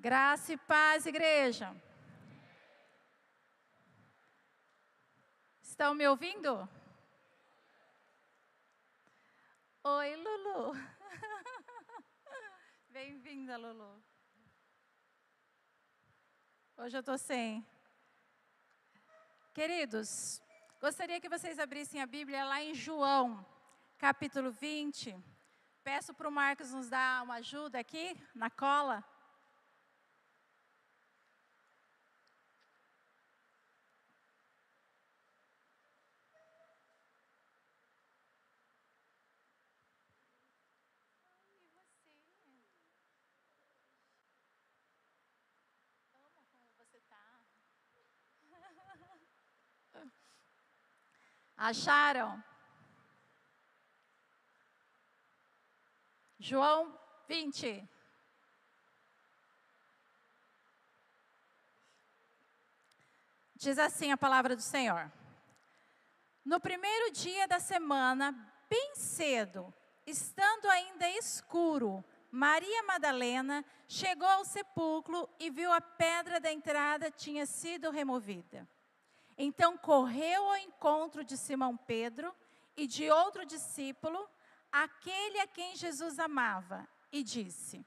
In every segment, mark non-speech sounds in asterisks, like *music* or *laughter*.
Graça e paz, igreja. Estão me ouvindo? Oi, Lulu. *laughs* Bem-vinda, Lulu. Hoje eu estou sem. Queridos, gostaria que vocês abrissem a Bíblia lá em João, capítulo 20. Peço para o Marcos nos dar uma ajuda aqui na cola. Acharam? João 20. Diz assim a palavra do Senhor. No primeiro dia da semana, bem cedo, estando ainda escuro, Maria Madalena chegou ao sepulcro e viu a pedra da entrada tinha sido removida. Então correu ao encontro de Simão Pedro e de outro discípulo, aquele a quem Jesus amava, e disse: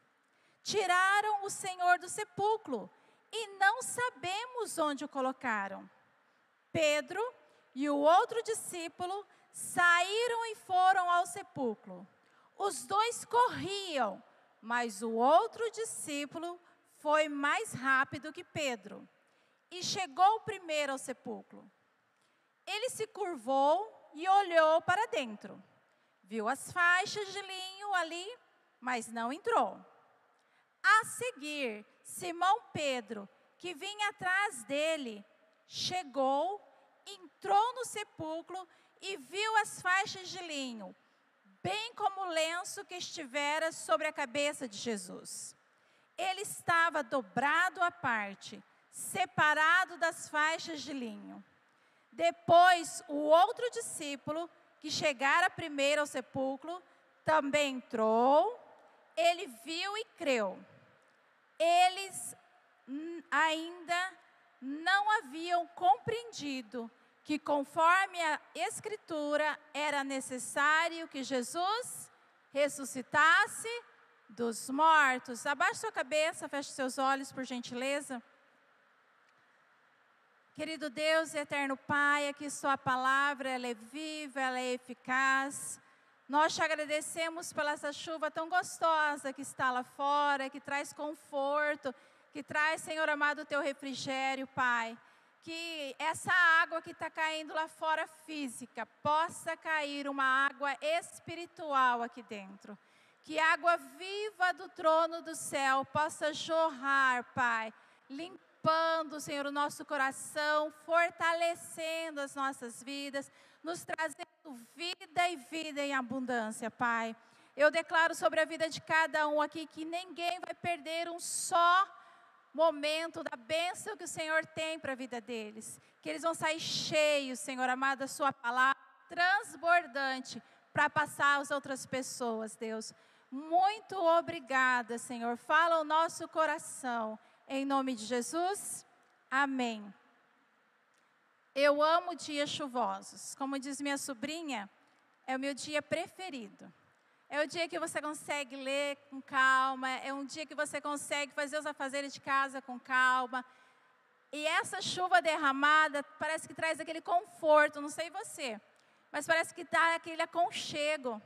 Tiraram o Senhor do sepulcro e não sabemos onde o colocaram. Pedro e o outro discípulo saíram e foram ao sepulcro. Os dois corriam, mas o outro discípulo foi mais rápido que Pedro e chegou primeiro ao sepulcro. Ele se curvou e olhou para dentro. Viu as faixas de linho ali, mas não entrou. A seguir, Simão Pedro, que vinha atrás dele, chegou, entrou no sepulcro e viu as faixas de linho, bem como o lenço que estivera sobre a cabeça de Jesus. Ele estava dobrado à parte separado das faixas de linho. Depois, o outro discípulo, que chegara primeiro ao sepulcro, também entrou, ele viu e creu. Eles ainda não haviam compreendido que, conforme a Escritura, era necessário que Jesus ressuscitasse dos mortos. Abaixe sua cabeça, feche seus olhos, por gentileza. Querido Deus e eterno Pai, aqui Sua palavra, ela é viva, ela é eficaz. Nós te agradecemos pela essa chuva tão gostosa que está lá fora, que traz conforto, que traz, Senhor amado, o teu refrigério, Pai. Que essa água que está caindo lá fora física possa cair uma água espiritual aqui dentro. Que água viva do trono do céu possa jorrar, Pai, limpar limpando, Senhor, o nosso coração, fortalecendo as nossas vidas, nos trazendo vida e vida em abundância, Pai. Eu declaro sobre a vida de cada um aqui que ninguém vai perder um só momento da bênção que o Senhor tem para a vida deles. Que eles vão sair cheios, Senhor amado, da Sua palavra, transbordante, para passar às outras pessoas, Deus. Muito obrigada, Senhor. Fala o nosso coração. Em nome de Jesus, amém. Eu amo dias chuvosos. Como diz minha sobrinha, é o meu dia preferido. É o dia que você consegue ler com calma, é um dia que você consegue fazer os afazeres de casa com calma. E essa chuva derramada parece que traz aquele conforto, não sei você, mas parece que dá aquele aconchego.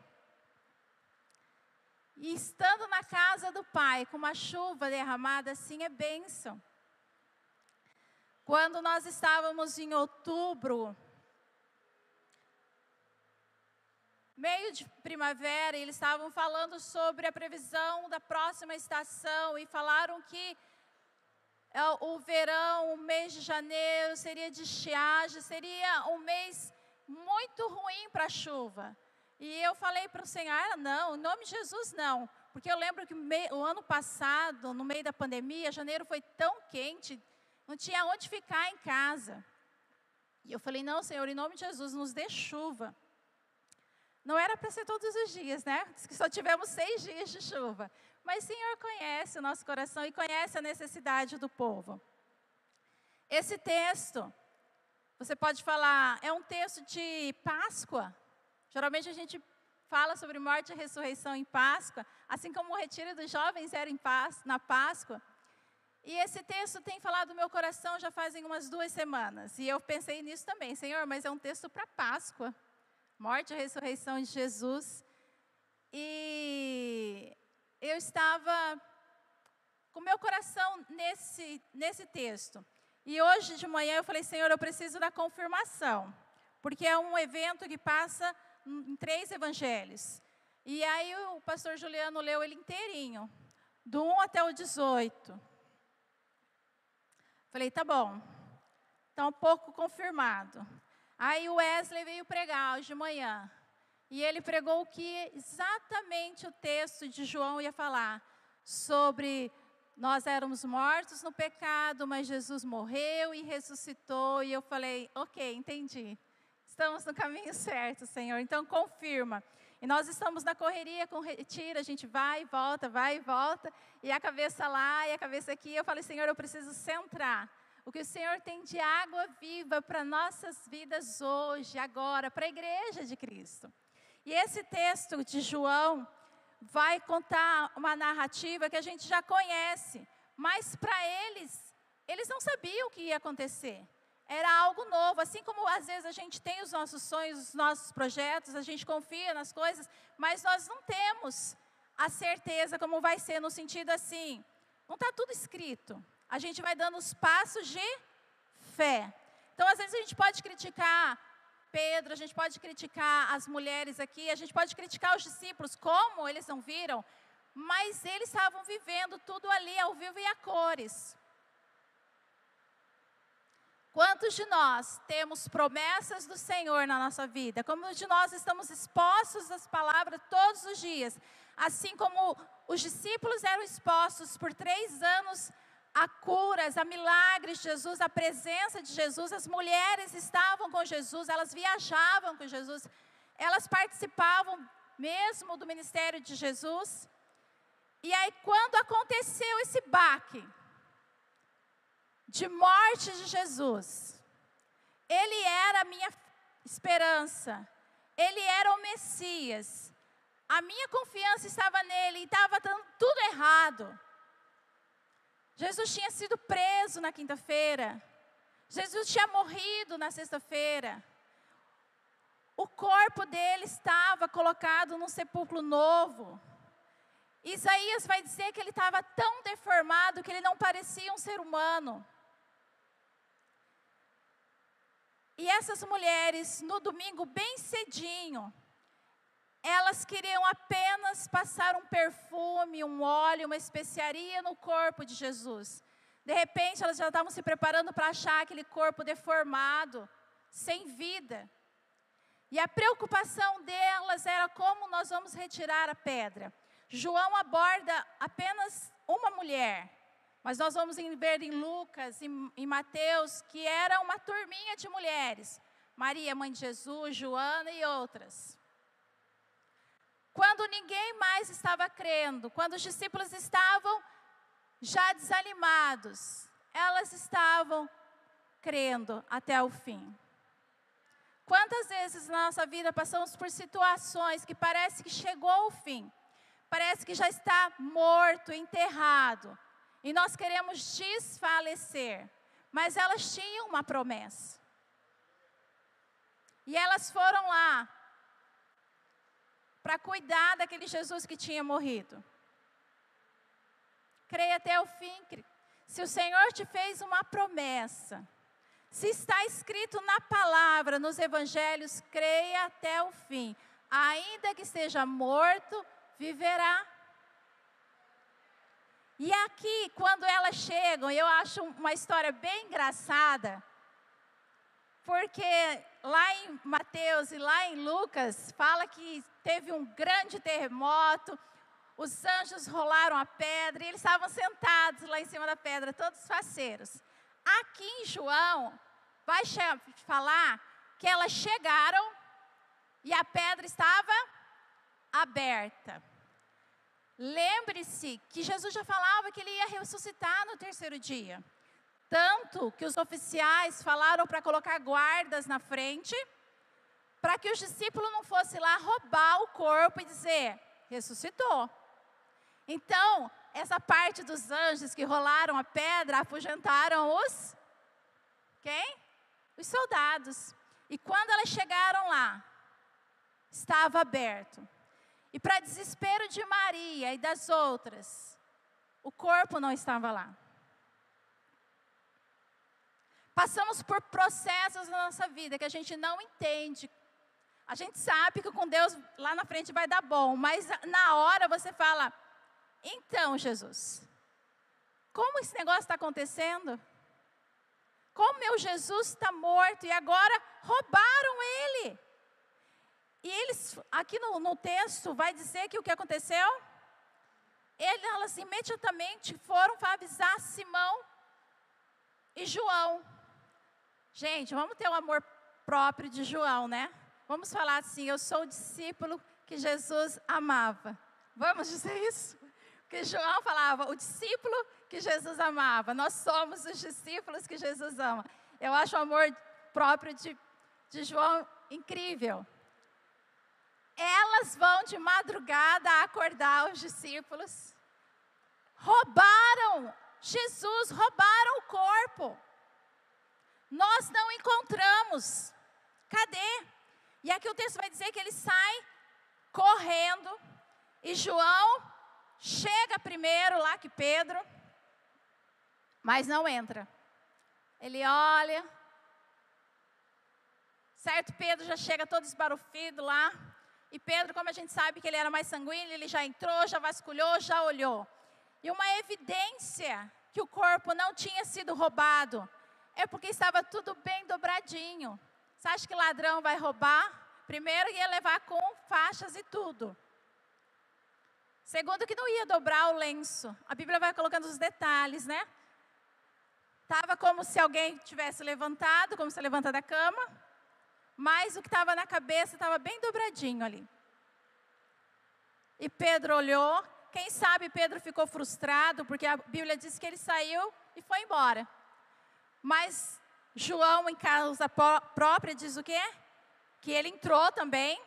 E estando na casa do Pai, com uma chuva derramada, assim é bênção. Quando nós estávamos em outubro, meio de primavera, eles estavam falando sobre a previsão da próxima estação e falaram que é, o verão, o mês de janeiro, seria de estiagem, seria um mês muito ruim para a chuva. E eu falei para o Senhor, ah, não, em nome de Jesus não. Porque eu lembro que o ano passado, no meio da pandemia, janeiro foi tão quente, não tinha onde ficar em casa. E eu falei, não, Senhor, em nome de Jesus, nos dê chuva. Não era para ser todos os dias, né? Diz que só tivemos seis dias de chuva. mas o Senhor conhece o nosso coração e conhece a necessidade do povo. Esse texto, você pode falar, é um texto de Páscoa. Geralmente a gente fala sobre morte e ressurreição em Páscoa, assim como o retiro dos jovens era na Páscoa. E esse texto tem falado no meu coração já fazem umas duas semanas. E eu pensei nisso também, Senhor, mas é um texto para Páscoa. Morte e ressurreição de Jesus. E eu estava com meu coração nesse, nesse texto. E hoje de manhã eu falei, Senhor, eu preciso da confirmação. Porque é um evento que passa em três evangelhos. E aí o pastor Juliano leu ele inteirinho, do 1 até o 18. Falei, tá bom, está um pouco confirmado. Aí o Wesley veio pregar hoje de manhã. E ele pregou o que exatamente o texto de João ia falar sobre nós éramos mortos no pecado, mas Jesus morreu e ressuscitou. E eu falei, ok, entendi. Estamos no caminho certo, Senhor. Então confirma. E nós estamos na correria com retiro, a gente vai e volta, vai e volta, e a cabeça lá e a cabeça aqui. Eu falei, Senhor, eu preciso centrar. O que o Senhor tem de água viva para nossas vidas hoje, agora, para a igreja de Cristo. E esse texto de João vai contar uma narrativa que a gente já conhece, mas para eles, eles não sabiam o que ia acontecer era algo novo. Assim como às vezes a gente tem os nossos sonhos, os nossos projetos, a gente confia nas coisas, mas nós não temos a certeza como vai ser, no sentido assim, não está tudo escrito. A gente vai dando os passos de fé. Então, às vezes, a gente pode criticar Pedro, a gente pode criticar as mulheres aqui, a gente pode criticar os discípulos, como eles não viram, mas eles estavam vivendo tudo ali ao vivo e a cores. Quantos de nós temos promessas do Senhor na nossa vida? Como de nós estamos expostos às palavras todos os dias? Assim como os discípulos eram expostos por três anos a curas, a milagres de Jesus, a presença de Jesus, as mulheres estavam com Jesus, elas viajavam com Jesus, elas participavam mesmo do ministério de Jesus. E aí, quando aconteceu esse baque, de morte de Jesus. Ele era a minha esperança. Ele era o Messias. A minha confiança estava nele e estava dando tudo errado. Jesus tinha sido preso na quinta-feira. Jesus tinha morrido na sexta-feira. O corpo dele estava colocado num sepulcro novo. Isaías vai dizer que ele estava tão deformado que ele não parecia um ser humano. E essas mulheres, no domingo, bem cedinho, elas queriam apenas passar um perfume, um óleo, uma especiaria no corpo de Jesus. De repente, elas já estavam se preparando para achar aquele corpo deformado, sem vida. E a preocupação delas era como nós vamos retirar a pedra. João aborda apenas uma mulher, mas nós vamos ver em Lucas e em Mateus que era uma turminha de mulheres. Maria, mãe de Jesus, Joana e outras. Quando ninguém mais estava crendo, quando os discípulos estavam já desanimados, elas estavam crendo até o fim. Quantas vezes na nossa vida passamos por situações que parece que chegou ao fim, parece que já está morto, enterrado, e nós queremos desfalecer. Mas elas tinham uma promessa. E elas foram lá para cuidar daquele Jesus que tinha morrido. Creia até o fim. Se o Senhor te fez uma promessa, se está escrito na palavra, nos evangelhos, creia até o fim. Ainda que esteja morto, viverá. E aqui, quando elas chegam, eu acho uma história bem engraçada, porque lá em Mateus e lá em Lucas, fala que teve um grande terremoto, os anjos rolaram a pedra e eles estavam sentados lá em cima da pedra, todos faceiros. Aqui em João, vai falar que elas chegaram e a pedra estava aberta. Lembre-se que Jesus já falava que ele ia ressuscitar no terceiro dia. Tanto que os oficiais falaram para colocar guardas na frente, para que os discípulos não fossem lá roubar o corpo e dizer: ressuscitou. Então, essa parte dos anjos que rolaram a pedra afugentaram os quem? Os soldados. E quando elas chegaram lá, estava aberto. E para desespero de Maria e das outras, o corpo não estava lá. Passamos por processos na nossa vida que a gente não entende. A gente sabe que com Deus lá na frente vai dar bom, mas na hora você fala: então, Jesus, como esse negócio está acontecendo? Como meu Jesus está morto e agora roubaram ele? E eles, aqui no, no texto, vai dizer que o que aconteceu? Eles imediatamente foram para avisar Simão e João. Gente, vamos ter o amor próprio de João, né? Vamos falar assim: eu sou o discípulo que Jesus amava. Vamos dizer isso? Porque João falava, o discípulo que Jesus amava. Nós somos os discípulos que Jesus ama. Eu acho o amor próprio de, de João incrível elas vão de madrugada acordar os discípulos. Roubaram Jesus, roubaram o corpo. Nós não encontramos. Cadê? E aqui o texto vai dizer que ele sai correndo e João chega primeiro lá que Pedro, mas não entra. Ele olha, certo? Pedro já chega todo esbarufido lá, e Pedro, como a gente sabe que ele era mais sanguíneo, ele já entrou, já vasculhou, já olhou. E uma evidência que o corpo não tinha sido roubado é porque estava tudo bem dobradinho. Você acha que ladrão vai roubar? Primeiro ia levar com faixas e tudo. Segundo, que não ia dobrar o lenço. A Bíblia vai colocando os detalhes, né? Estava como se alguém tivesse levantado, como se levanta da cama mas o que estava na cabeça estava bem dobradinho ali. E Pedro olhou, quem sabe Pedro ficou frustrado, porque a Bíblia diz que ele saiu e foi embora. Mas João, em causa própria, diz o quê? Que ele entrou também,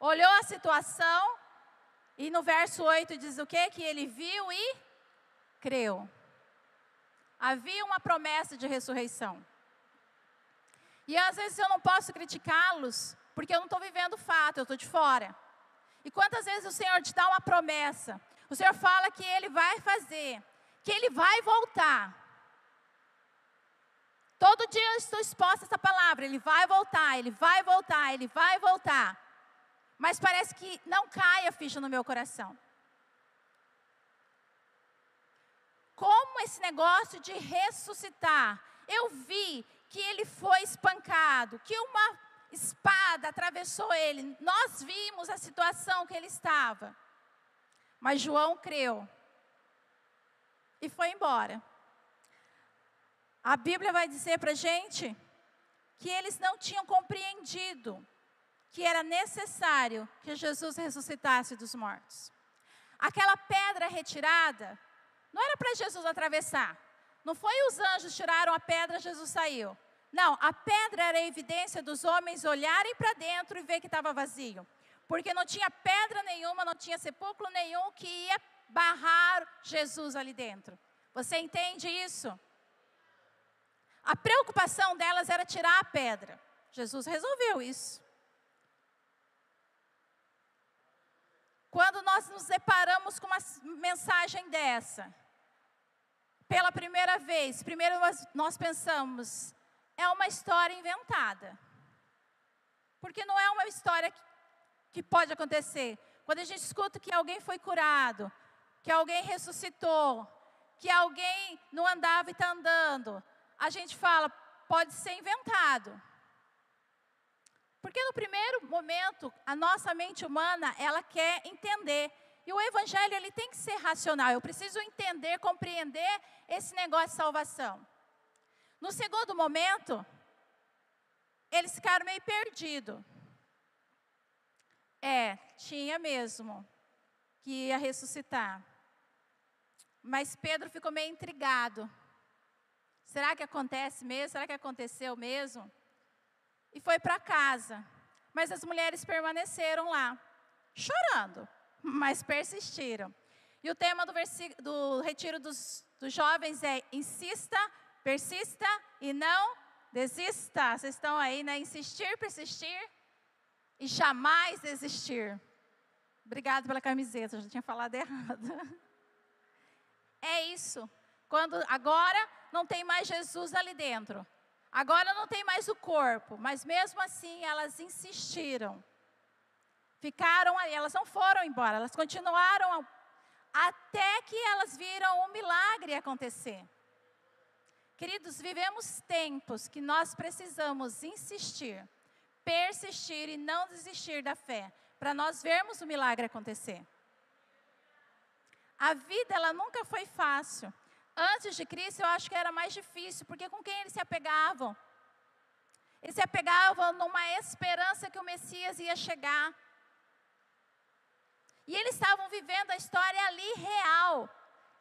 olhou a situação, e no verso 8 diz o quê? Que ele viu e creu. Havia uma promessa de ressurreição. E às vezes eu não posso criticá-los, porque eu não estou vivendo o fato, eu estou de fora. E quantas vezes o Senhor te dá uma promessa? O Senhor fala que Ele vai fazer, que Ele vai voltar. Todo dia eu estou exposta a essa palavra, Ele vai voltar, Ele vai voltar, Ele vai voltar. Mas parece que não cai a ficha no meu coração. Como esse negócio de ressuscitar, eu vi que ele foi espancado, que uma espada atravessou ele. Nós vimos a situação que ele estava. Mas João creu e foi embora. A Bíblia vai dizer para a gente que eles não tinham compreendido que era necessário que Jesus ressuscitasse dos mortos. Aquela pedra retirada não era para Jesus atravessar. Não foi os anjos tiraram a pedra, Jesus saiu. Não, a pedra era a evidência dos homens olharem para dentro e ver que estava vazio. Porque não tinha pedra nenhuma, não tinha sepulcro nenhum que ia barrar Jesus ali dentro. Você entende isso? A preocupação delas era tirar a pedra. Jesus resolveu isso. Quando nós nos deparamos com uma mensagem dessa, pela primeira vez, primeiro nós, pensamos, é uma história inventada. Porque não é uma história que pode acontecer. Quando a gente escuta que alguém foi curado, que alguém ressuscitou, que alguém não andava e está andando, a gente fala, pode ser inventado. Porque no primeiro momento, a nossa mente humana, ela quer entender e o evangelho ele tem que ser racional. Eu preciso entender, compreender esse negócio de salvação. No segundo momento, eles ficaram meio perdidos. É, tinha mesmo que ia ressuscitar. Mas Pedro ficou meio intrigado. Será que acontece mesmo? Será que aconteceu mesmo? E foi para casa. Mas as mulheres permaneceram lá, chorando, mas persistiram. E o tema do, do retiro dos, dos jovens é: insista, persista e não desista. Vocês estão aí, né? Insistir, persistir e jamais desistir. Obrigada pela camiseta, eu já tinha falado errado. *laughs* É isso. Quando agora não tem mais Jesus ali dentro. Agora não tem mais o corpo, mas mesmo assim elas insistiram. Ficaram aí, elas não foram embora, elas continuaram até que elas viram um milagre acontecer. Queridos, vivemos tempos que nós precisamos insistir, persistir e não desistir da fé, para nós vermos o milagre acontecer. A vida ela nunca foi fácil. Antes de Cristo, eu acho que era mais difícil, porque com quem eles se apegavam? Eles se apegavam numa esperança que o Messias ia chegar. E eles estavam vivendo a história ali real.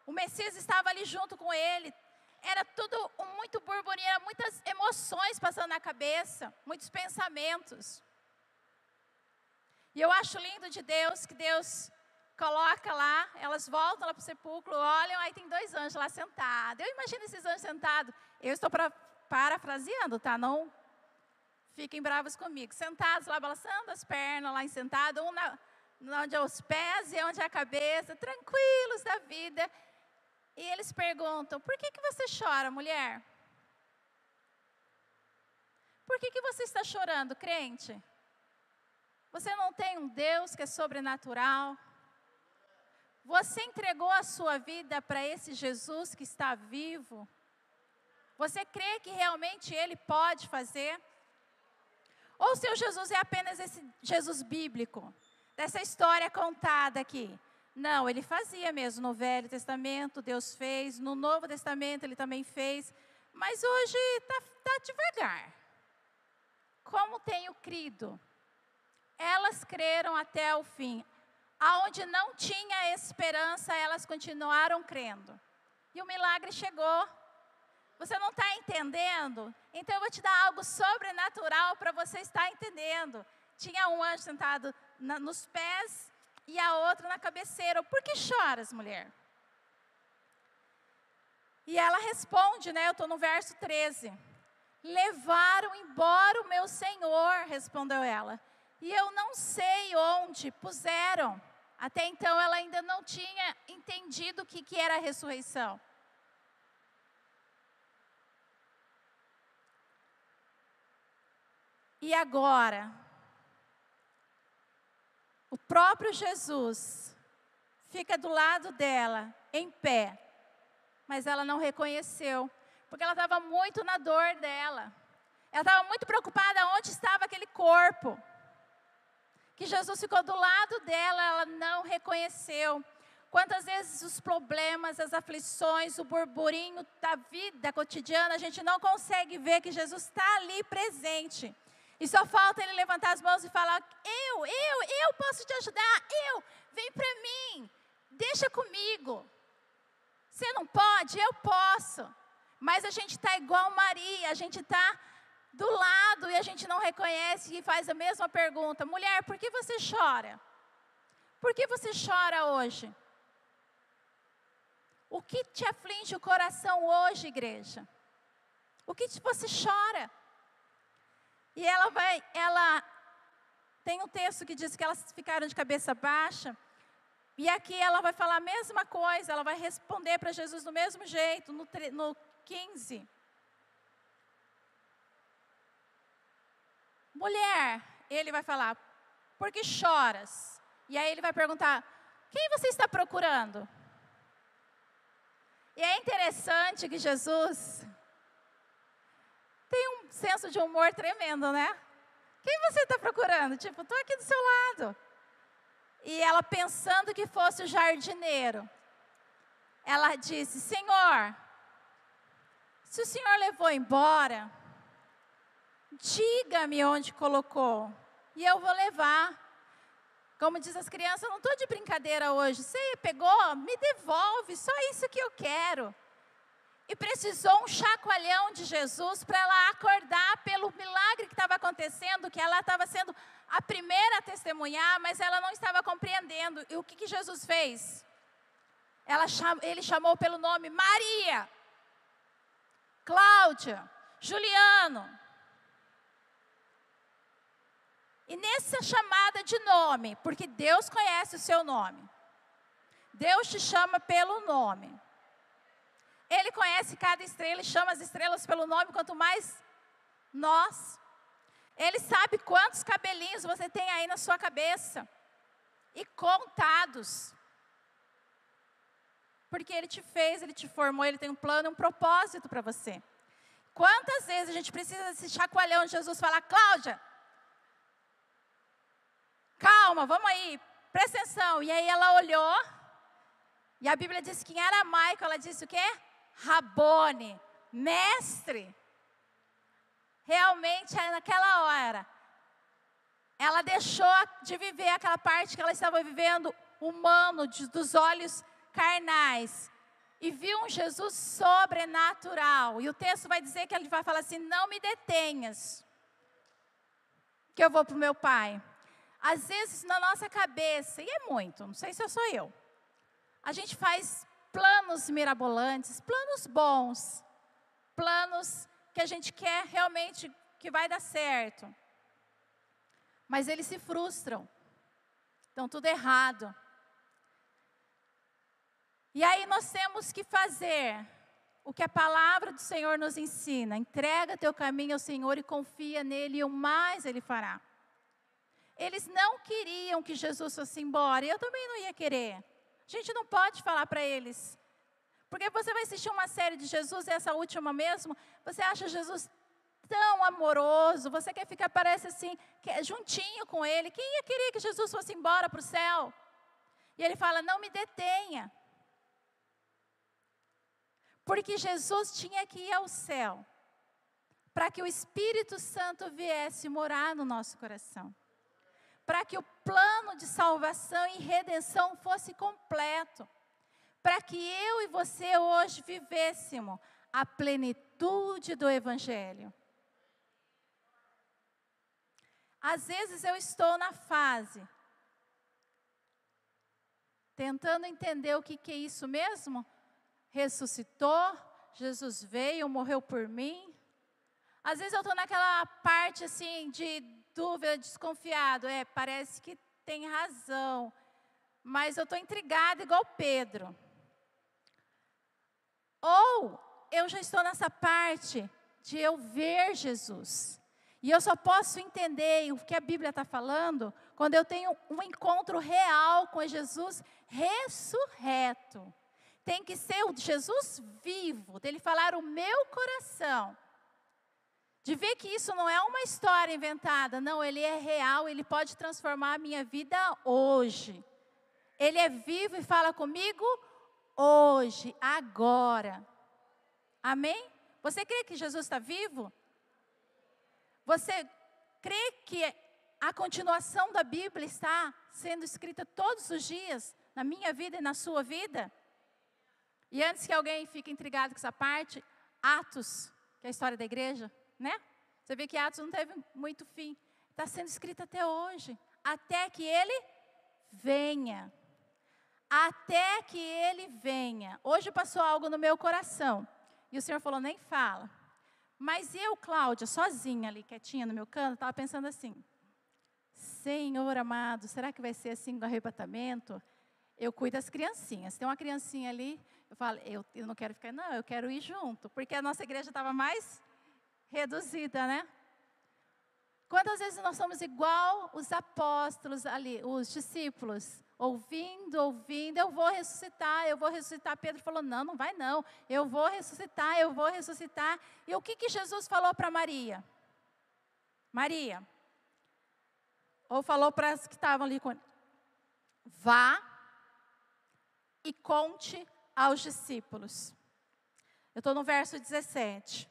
O Messias estava ali junto com ele. Era tudo muito burburinho, muitas emoções passando na cabeça, muitos pensamentos. E eu acho lindo de Deus que Deus coloca lá, elas voltam lá para o sepulcro, olham, aí tem dois anjos lá sentados. Eu imagino esses anjos sentados. Eu estou pra, parafraseando, tá? Não fiquem bravos comigo. Sentados lá, balançando as pernas, lá sentado, um na, onde é os pés e onde é a cabeça, tranquilos da vida. E eles perguntam: por que, que você chora, mulher? Por que, que você está chorando, crente? Você não tem um Deus que é sobrenatural? Você entregou a sua vida para esse Jesus que está vivo? Você crê que realmente Ele pode fazer? Ou seu Jesus é apenas esse Jesus bíblico, dessa história contada aqui? Não, ele fazia mesmo no Velho Testamento, Deus fez, no Novo Testamento ele também fez, mas hoje está tá devagar. Como tenho crido? Elas creram até o fim aonde não tinha esperança, elas continuaram crendo. E o milagre chegou. Você não está entendendo? Então eu vou te dar algo sobrenatural para você estar entendendo. Tinha um anjo sentado na, nos pés e a outra na cabeceira. Por que choras, mulher? E ela responde, né? Eu estou no verso 13. Levaram embora o meu senhor, respondeu ela. E eu não sei onde puseram. Até então ela ainda não tinha entendido o que, que era a ressurreição. E agora, o próprio Jesus fica do lado dela, em pé, mas ela não reconheceu, porque ela estava muito na dor dela. Ela estava muito preocupada onde estava aquele corpo que Jesus ficou do lado dela, ela não reconheceu. Quantas vezes os problemas, as aflições, o burburinho da vida cotidiana, a gente não consegue ver que Jesus está ali presente. E só falta ele levantar as mãos e falar: Eu, eu, eu posso te ajudar, eu, vem para mim, deixa comigo. Você não pode, eu posso. Mas a gente está igual Maria, a gente está do lado e a gente não reconhece e faz a mesma pergunta: mulher, por que você chora? Por que você chora hoje? O que te aflige o coração hoje, igreja? O que você chora? E ela vai, ela tem um texto que diz que elas ficaram de cabeça baixa. E aqui ela vai falar a mesma coisa, ela vai responder para Jesus do mesmo jeito, no, no 15. Mulher, ele vai falar, por que choras? E aí ele vai perguntar, quem você está procurando? E é interessante que Jesus tem um senso de humor tremendo, né? Quem você está procurando? Tipo, estou aqui do seu lado. E ela pensando que fosse o jardineiro, ela disse: Senhor, se o senhor levou embora, Diga-me onde colocou, e eu vou levar. Como diz as crianças, não estou de brincadeira hoje. Você pegou, me devolve, só isso que eu quero. E precisou um chacoalhão de Jesus para ela acordar pelo milagre que estava acontecendo, que ela estava sendo a primeira a testemunhar, mas ela não estava compreendendo. E o que, que Jesus fez? Cham, ele chamou pelo nome Maria, Cláudia, Juliano. E nessa chamada de nome, porque Deus conhece o seu nome, Deus te chama pelo nome. Ele conhece cada estrela e chama as estrelas pelo nome, quanto mais nós. Ele sabe quantos cabelinhos você tem aí na sua cabeça. E contados. Porque Ele te fez, Ele te formou, Ele tem um plano, um propósito para você. Quantas vezes a gente precisa desse chacoalhão de Jesus falar, Cláudia, calma, vamos aí, presta atenção. E aí ela olhou, e a Bíblia diz que em aramaico ela disse o quê? Rabone, mestre. Realmente, naquela hora, ela deixou de viver aquela parte que ela estava vivendo humano, de, dos olhos carnais, e viu um Jesus sobrenatural. E o texto vai dizer que ele vai falar assim: Não me detenhas, que eu vou para o meu pai. Às vezes na nossa cabeça, e é muito, não sei se sou eu, a gente faz planos mirabolantes, planos bons, planos que a gente quer realmente que vai dar certo. Mas eles se frustram. Estão tudo errado. E aí nós temos que fazer o que a palavra do Senhor nos ensina. Entrega teu caminho ao Senhor e confia nele, e o mais ele fará. Eles não queriam que Jesus fosse embora, e eu também não ia querer. A gente não pode falar para eles. Porque você vai assistir uma série de Jesus, essa última mesmo, você acha Jesus tão amoroso, você quer ficar, parece assim, é juntinho com ele. Quem ia querer que Jesus fosse embora para o céu? E ele fala: não me detenha. Porque Jesus tinha que ir ao céu, para que o Espírito Santo viesse morar no nosso coração para que o plano de salvação e redenção fosse completo, para que eu e você hoje vivêssemos a plenitude do Evangelho. Às vezes eu estou na fase, tentando entender o que, que é isso mesmo. Ressuscitou, Jesus veio, morreu por mim. Às vezes eu estou naquela parte assim de dúvida, desconfiado. É, parece que tem razão. Mas eu estou intrigada igual Pedro. Ou eu já estou nessa parte de eu ver Jesus. E eu só posso entender o que a Bíblia está falando quando eu tenho um encontro real com Jesus ressurreto. Tem que ser o Jesus vivo, dele falar o meu coração de ver que isso não é uma história inventada, não, ele é real, ele pode transformar a minha vida hoje. Ele é vivo e fala comigo hoje, agora. Amém? Você crê que Jesus está vivo? Você crê que a continuação da Bíblia está sendo escrita todos os dias, na minha vida e na sua vida? E antes que alguém fique intrigado com essa parte, Atos, que é a história da igreja, né? Você vê que Atos não teve muito fim. Está sendo escrito até hoje. Até que ele venha. Até que ele venha. Hoje passou algo no meu coração. E o Senhor falou: nem fala. Mas eu, Cláudia, sozinha ali, quietinha no meu canto, estava pensando assim: Senhor amado, será que vai ser assim com arrebatamento? Eu cuido das criancinhas. Tem uma criancinha ali, eu falo, eu, eu não quero ficar, não, eu quero ir junto, porque a nossa igreja estava mais reduzida, né? Quantas vezes nós somos igual os apóstolos ali, os discípulos, ouvindo, ouvindo, eu vou ressuscitar, eu vou ressuscitar. Pedro falou: não, não vai não, eu vou ressuscitar, eu vou ressuscitar. E o que, que Jesus falou para Maria? Maria, ou falou para as que estavam ali com vá e conte aos discípulos. Eu estou no verso 17.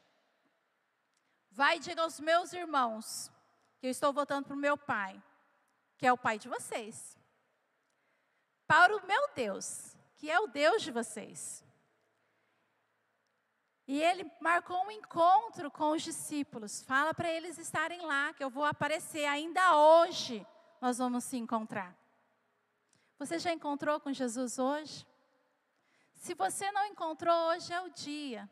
Vai e diga aos meus irmãos que eu estou voltando para o meu pai. que é o pai de vocês, para o meu Deus, que é o Deus de vocês. E ele marcou um encontro com os discípulos. Fala para eles estarem lá, que eu vou aparecer ainda hoje. Nós vamos se encontrar. Você já encontrou com Jesus hoje? Se você não encontrou, hoje é o dia.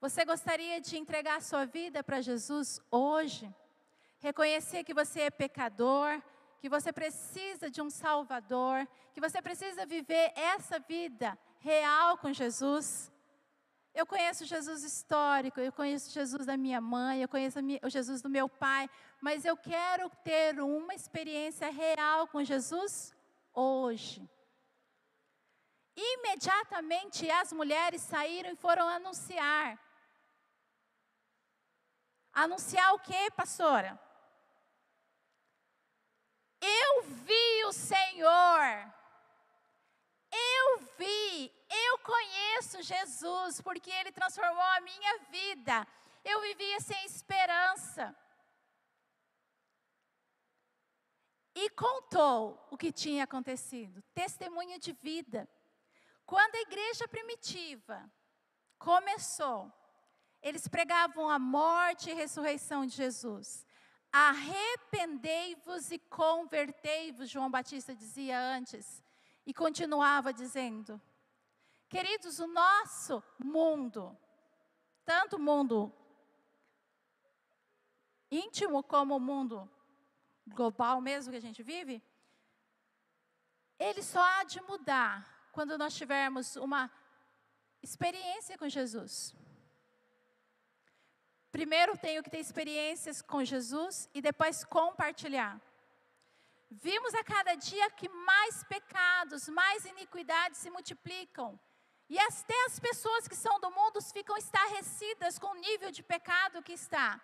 Você gostaria de entregar a sua vida para Jesus hoje? Reconhecer que você é pecador, que você precisa de um Salvador, que você precisa viver essa vida real com Jesus. Eu conheço Jesus histórico, eu conheço Jesus da minha mãe, eu conheço o Jesus do meu pai, mas eu quero ter uma experiência real com Jesus hoje. Imediatamente as mulheres saíram e foram anunciar. Anunciar o que, pastora? Eu vi o Senhor. Eu vi, eu conheço Jesus, porque Ele transformou a minha vida. Eu vivia sem esperança. E contou o que tinha acontecido, testemunho de vida. Quando a igreja primitiva começou, eles pregavam a morte e ressurreição de Jesus. Arrependei-vos e convertei-vos, João Batista dizia antes, e continuava dizendo. Queridos, o nosso mundo, tanto o mundo íntimo como o mundo global mesmo que a gente vive, ele só há de mudar quando nós tivermos uma experiência com Jesus. Primeiro tenho que ter experiências com Jesus e depois compartilhar. Vimos a cada dia que mais pecados, mais iniquidades se multiplicam. E até as pessoas que são do mundo ficam estarrecidas com o nível de pecado que está.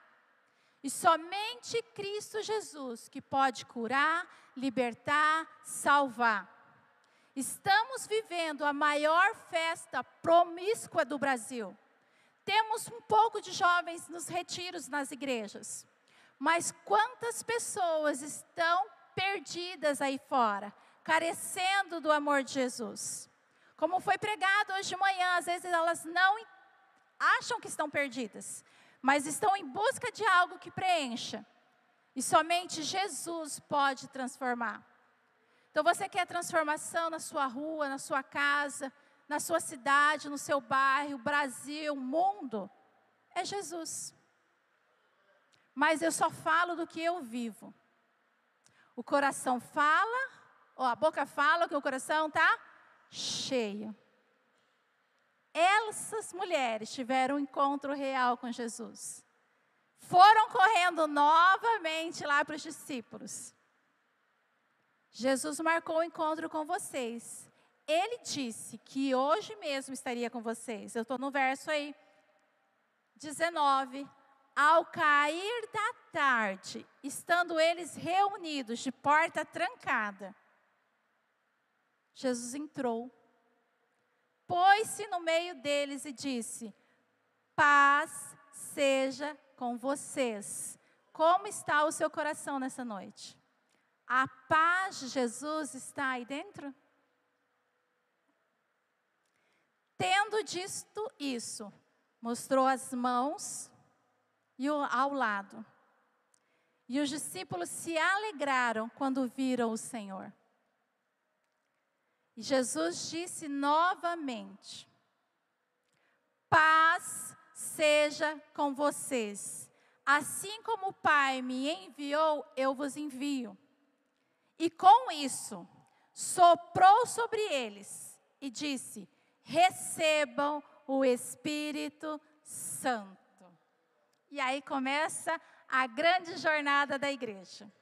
E somente Cristo Jesus que pode curar, libertar, salvar. Estamos vivendo a maior festa promíscua do Brasil. Temos um pouco de jovens nos retiros nas igrejas. Mas quantas pessoas estão perdidas aí fora, carecendo do amor de Jesus? Como foi pregado hoje de manhã, às vezes elas não acham que estão perdidas, mas estão em busca de algo que preencha. E somente Jesus pode transformar. Então você quer transformação na sua rua, na sua casa, na sua cidade, no seu bairro, Brasil, mundo? É Jesus. Mas eu só falo do que eu vivo. O coração fala, ou a boca fala que o coração está cheio. Essas mulheres tiveram um encontro real com Jesus. Foram correndo novamente lá para os discípulos. Jesus marcou o encontro com vocês. Ele disse que hoje mesmo estaria com vocês. Eu estou no verso aí, 19. Ao cair da tarde, estando eles reunidos de porta trancada, Jesus entrou, pôs-se no meio deles e disse: Paz seja com vocês. Como está o seu coração nessa noite? A paz de Jesus está aí dentro? Tendo dito isso, mostrou as mãos e o, ao lado. E os discípulos se alegraram quando viram o Senhor. E Jesus disse novamente: Paz seja com vocês. Assim como o Pai me enviou, eu vos envio. E com isso, soprou sobre eles e disse: Recebam o Espírito Santo. E aí começa a grande jornada da igreja,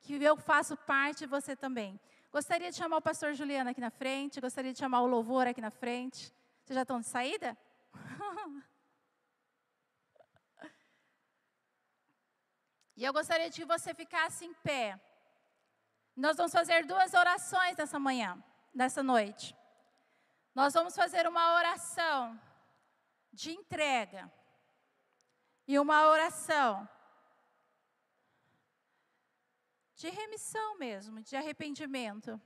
que eu faço parte e você também. Gostaria de chamar o pastor Juliano aqui na frente, gostaria de chamar o louvor aqui na frente. Vocês já estão de saída? *laughs* e eu gostaria de que você ficasse em pé. Nós vamos fazer duas orações nessa manhã, nessa noite. Nós vamos fazer uma oração de entrega e uma oração de remissão mesmo, de arrependimento.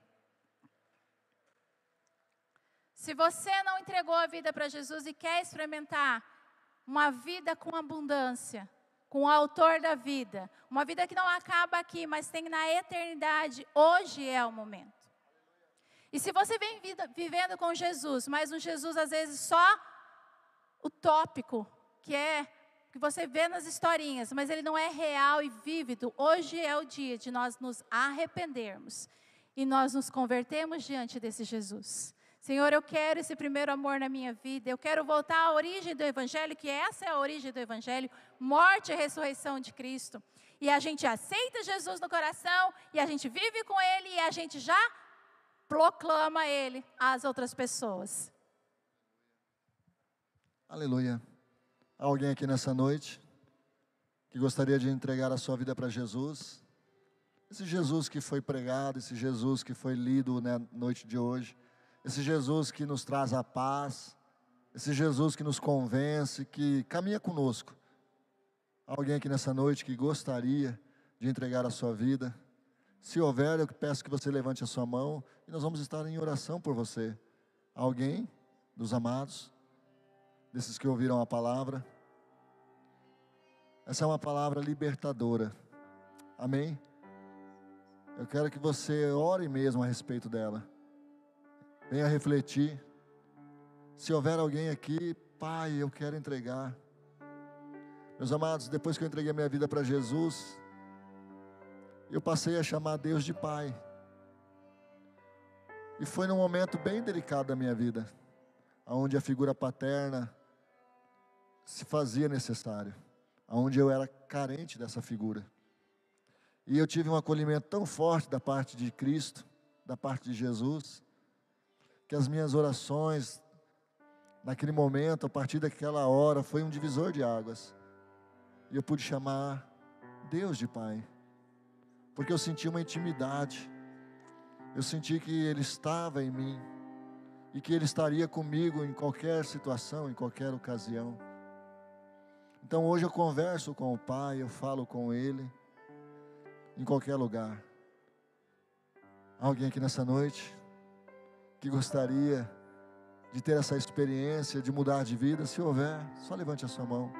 Se você não entregou a vida para Jesus e quer experimentar uma vida com abundância, com o autor da vida, uma vida que não acaba aqui, mas tem na eternidade, hoje é o momento. E se você vem vivendo com Jesus, mas um Jesus às vezes só utópico, que é que você vê nas historinhas, mas ele não é real e vívido. Hoje é o dia de nós nos arrependermos e nós nos convertemos diante desse Jesus. Senhor, eu quero esse primeiro amor na minha vida, eu quero voltar à origem do Evangelho, que essa é a origem do Evangelho, morte e ressurreição de Cristo. E a gente aceita Jesus no coração, e a gente vive com Ele, e a gente já proclama Ele às outras pessoas. Aleluia. Há alguém aqui nessa noite que gostaria de entregar a sua vida para Jesus? Esse Jesus que foi pregado, esse Jesus que foi lido na noite de hoje, esse Jesus que nos traz a paz, esse Jesus que nos convence, que caminha conosco. Há alguém aqui nessa noite que gostaria de entregar a sua vida? Se houver, eu peço que você levante a sua mão e nós vamos estar em oração por você. Alguém dos amados, desses que ouviram a palavra? Essa é uma palavra libertadora. Amém? Eu quero que você ore mesmo a respeito dela. Venha refletir. Se houver alguém aqui, Pai, eu quero entregar. Meus amados, depois que eu entreguei a minha vida para Jesus, eu passei a chamar Deus de Pai. E foi num momento bem delicado da minha vida, onde a figura paterna se fazia necessário, onde eu era carente dessa figura. E eu tive um acolhimento tão forte da parte de Cristo, da parte de Jesus, que as minhas orações, naquele momento, a partir daquela hora, foi um divisor de águas. E eu pude chamar Deus de Pai porque eu senti uma intimidade, eu senti que Ele estava em mim, e que Ele estaria comigo em qualquer situação, em qualquer ocasião. Então hoje eu converso com o Pai, eu falo com Ele, em qualquer lugar. Alguém aqui nessa noite que gostaria de ter essa experiência de mudar de vida? Se houver, só levante a sua mão.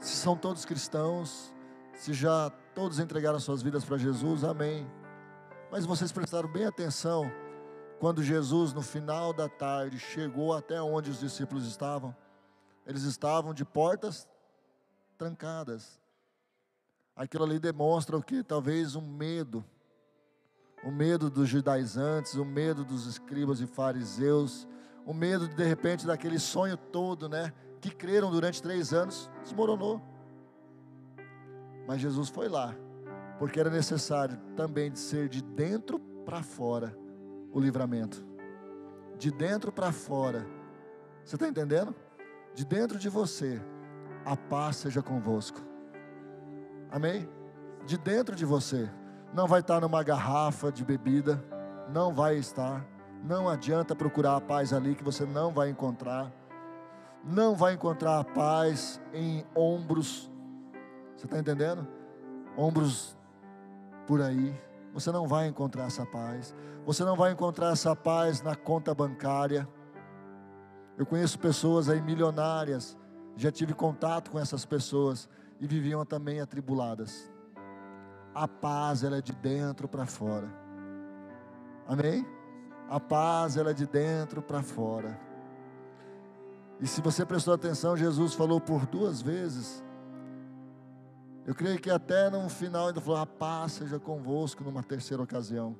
Se são todos cristãos, se já todos entregaram suas vidas para Jesus, amém. Mas vocês prestaram bem atenção quando Jesus, no final da tarde, chegou até onde os discípulos estavam. Eles estavam de portas trancadas. Aquilo ali demonstra o que? Talvez um medo. O medo dos judaizantes, o medo dos escribas e fariseus, o medo de, de repente daquele sonho todo, né? Que creram durante três anos, desmoronou. Mas Jesus foi lá, porque era necessário também de ser de dentro para fora o livramento. De dentro para fora. Você está entendendo? De dentro de você, a paz seja convosco. Amém? De dentro de você. Não vai estar numa garrafa de bebida. Não vai estar. Não adianta procurar a paz ali que você não vai encontrar. Não vai encontrar a paz em ombros você está entendendo? Ombros por aí. Você não vai encontrar essa paz. Você não vai encontrar essa paz na conta bancária. Eu conheço pessoas aí milionárias. Já tive contato com essas pessoas e viviam também atribuladas. A paz ela é de dentro para fora. Amém? A paz ela é de dentro para fora. E se você prestou atenção, Jesus falou por duas vezes eu creio que até no final ainda falou: a paz seja convosco numa terceira ocasião.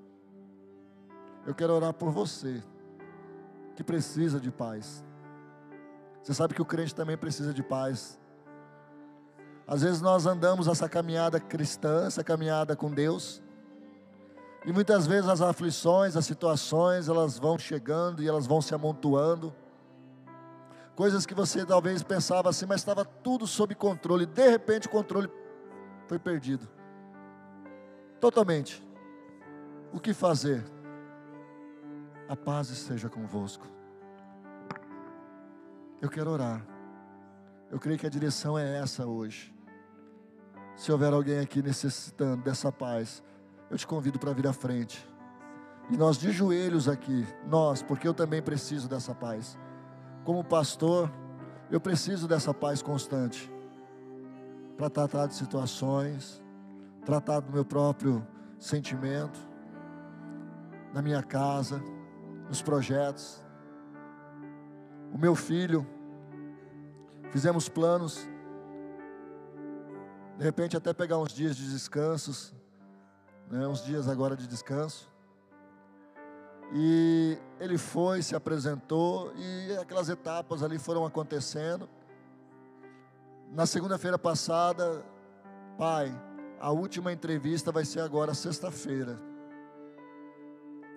Eu quero orar por você que precisa de paz. Você sabe que o crente também precisa de paz. Às vezes nós andamos essa caminhada cristã, essa caminhada com Deus, e muitas vezes as aflições, as situações, elas vão chegando e elas vão se amontoando. Coisas que você talvez pensava assim, mas estava tudo sob controle, de repente o controle foi perdido. Totalmente. O que fazer? A paz esteja convosco. Eu quero orar. Eu creio que a direção é essa hoje. Se houver alguém aqui necessitando dessa paz, eu te convido para vir à frente. E nós de joelhos aqui, nós, porque eu também preciso dessa paz. Como pastor, eu preciso dessa paz constante para tratar de situações, tratar do meu próprio sentimento, na minha casa, nos projetos. O meu filho, fizemos planos, de repente até pegar uns dias de descansos, né, uns dias agora de descanso. E ele foi, se apresentou e aquelas etapas ali foram acontecendo. Na segunda-feira passada, pai, a última entrevista vai ser agora sexta-feira.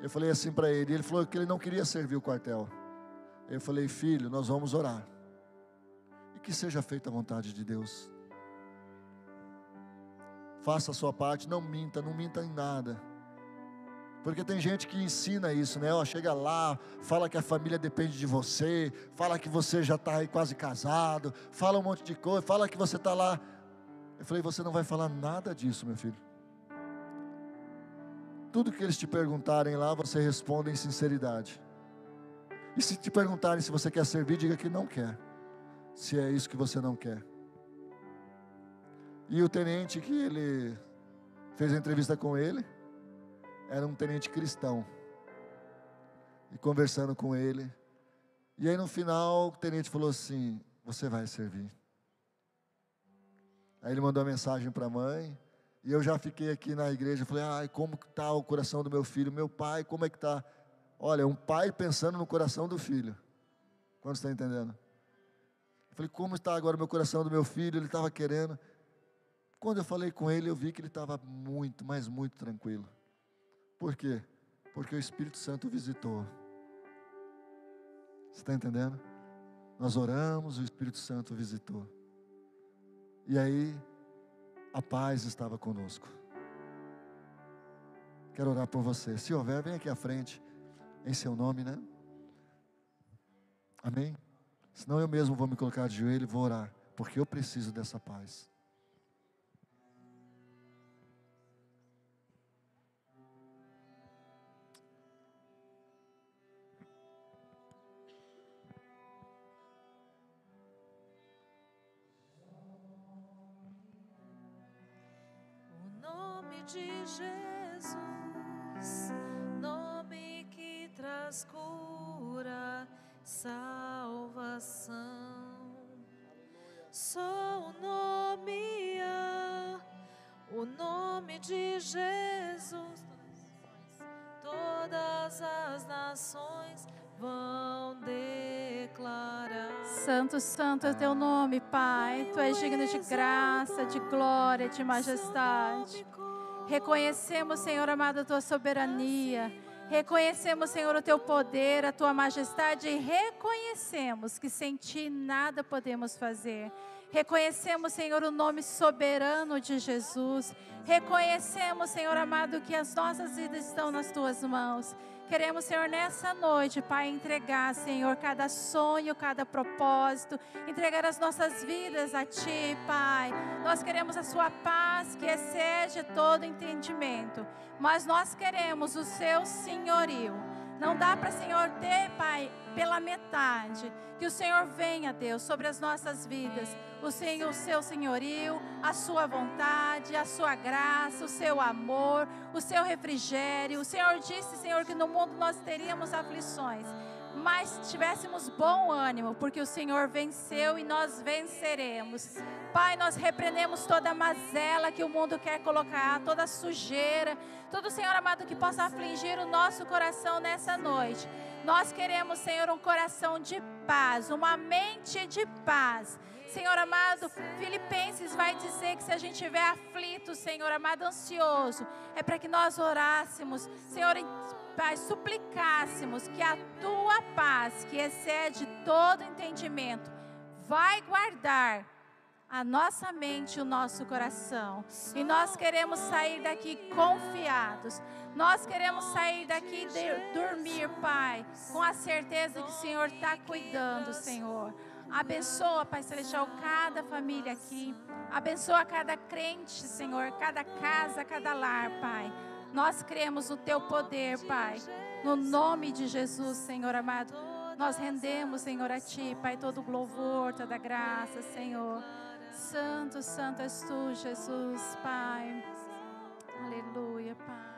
Eu falei assim para ele, ele falou que ele não queria servir o quartel. Eu falei, filho, nós vamos orar. E que seja feita a vontade de Deus. Faça a sua parte, não minta, não minta em nada. Porque tem gente que ensina isso, né? Ó, chega lá, fala que a família depende de você, fala que você já está aí quase casado, fala um monte de coisa, fala que você está lá. Eu falei, você não vai falar nada disso, meu filho. Tudo que eles te perguntarem lá, você responde em sinceridade. E se te perguntarem se você quer servir, diga que não quer. Se é isso que você não quer. E o tenente que ele fez a entrevista com ele, era um tenente cristão. E conversando com ele. E aí no final o tenente falou assim: Você vai servir. Aí ele mandou uma mensagem para a mãe. E eu já fiquei aqui na igreja. Falei: Ai, como está o coração do meu filho? Meu pai, como é que está? Olha, um pai pensando no coração do filho. Quando está entendendo? Eu falei: Como está agora o meu coração do meu filho? Ele estava querendo. Quando eu falei com ele, eu vi que ele estava muito, mas muito tranquilo. Por quê? Porque o Espírito Santo visitou. Você está entendendo? Nós oramos, o Espírito Santo visitou. E aí, a paz estava conosco. Quero orar por você. Se houver, vem aqui à frente, em seu nome, né? Amém? Senão eu mesmo vou me colocar de joelho e vou orar, porque eu preciso dessa paz. De Jesus, nome que traz cura, salvação. Só o nome, o nome de Jesus, todas as nações vão declarar. Santo, santo é teu nome, Pai. Tu és digno de graça, de glória, de majestade. Reconhecemos, Senhor amado, a tua soberania. Reconhecemos, Senhor, o teu poder, a tua majestade e reconhecemos que sem ti nada podemos fazer. Reconhecemos, Senhor, o nome soberano de Jesus. Reconhecemos, Senhor amado, que as nossas vidas estão nas tuas mãos. Queremos, Senhor, nessa noite, Pai, entregar, Senhor, cada sonho, cada propósito, entregar as nossas vidas a Ti, Pai. Nós queremos a Sua paz que excede todo entendimento, mas nós queremos o Seu senhorio. Não dá para, Senhor, ter, Pai, pela metade. Que o Senhor venha, Deus, sobre as nossas vidas. O, Senhor, o seu senhorio, a sua vontade, a sua graça, o seu amor, o seu refrigério. O Senhor disse, Senhor, que no mundo nós teríamos aflições mas tivéssemos bom ânimo, porque o Senhor venceu e nós venceremos. Pai, nós repreendemos toda mazela que o mundo quer colocar, toda sujeira, todo Senhor amado que possa afligir o nosso coração nessa noite. Nós queremos, Senhor, um coração de paz, uma mente de paz. Senhor amado, Filipenses vai dizer que se a gente estiver aflito, Senhor amado, ansioso, é para que nós orássemos, Senhor, Pai, suplicássemos que a tua paz, que excede todo entendimento, vai guardar a nossa mente e o nosso coração. E nós queremos sair daqui confiados. Nós queremos sair daqui e dormir, Pai, com a certeza que o Senhor está cuidando, Senhor. Abençoa, Pai Celestial, cada família aqui. Abençoa cada crente, Senhor, cada casa, cada lar, Pai. Nós cremos no Teu poder, Pai. No nome de Jesus, Senhor amado. Nós rendemos, Senhor, a Ti, Pai, todo o louvor, toda a graça, Senhor. Santo, santo és Tu, Jesus, Pai. Aleluia, Pai.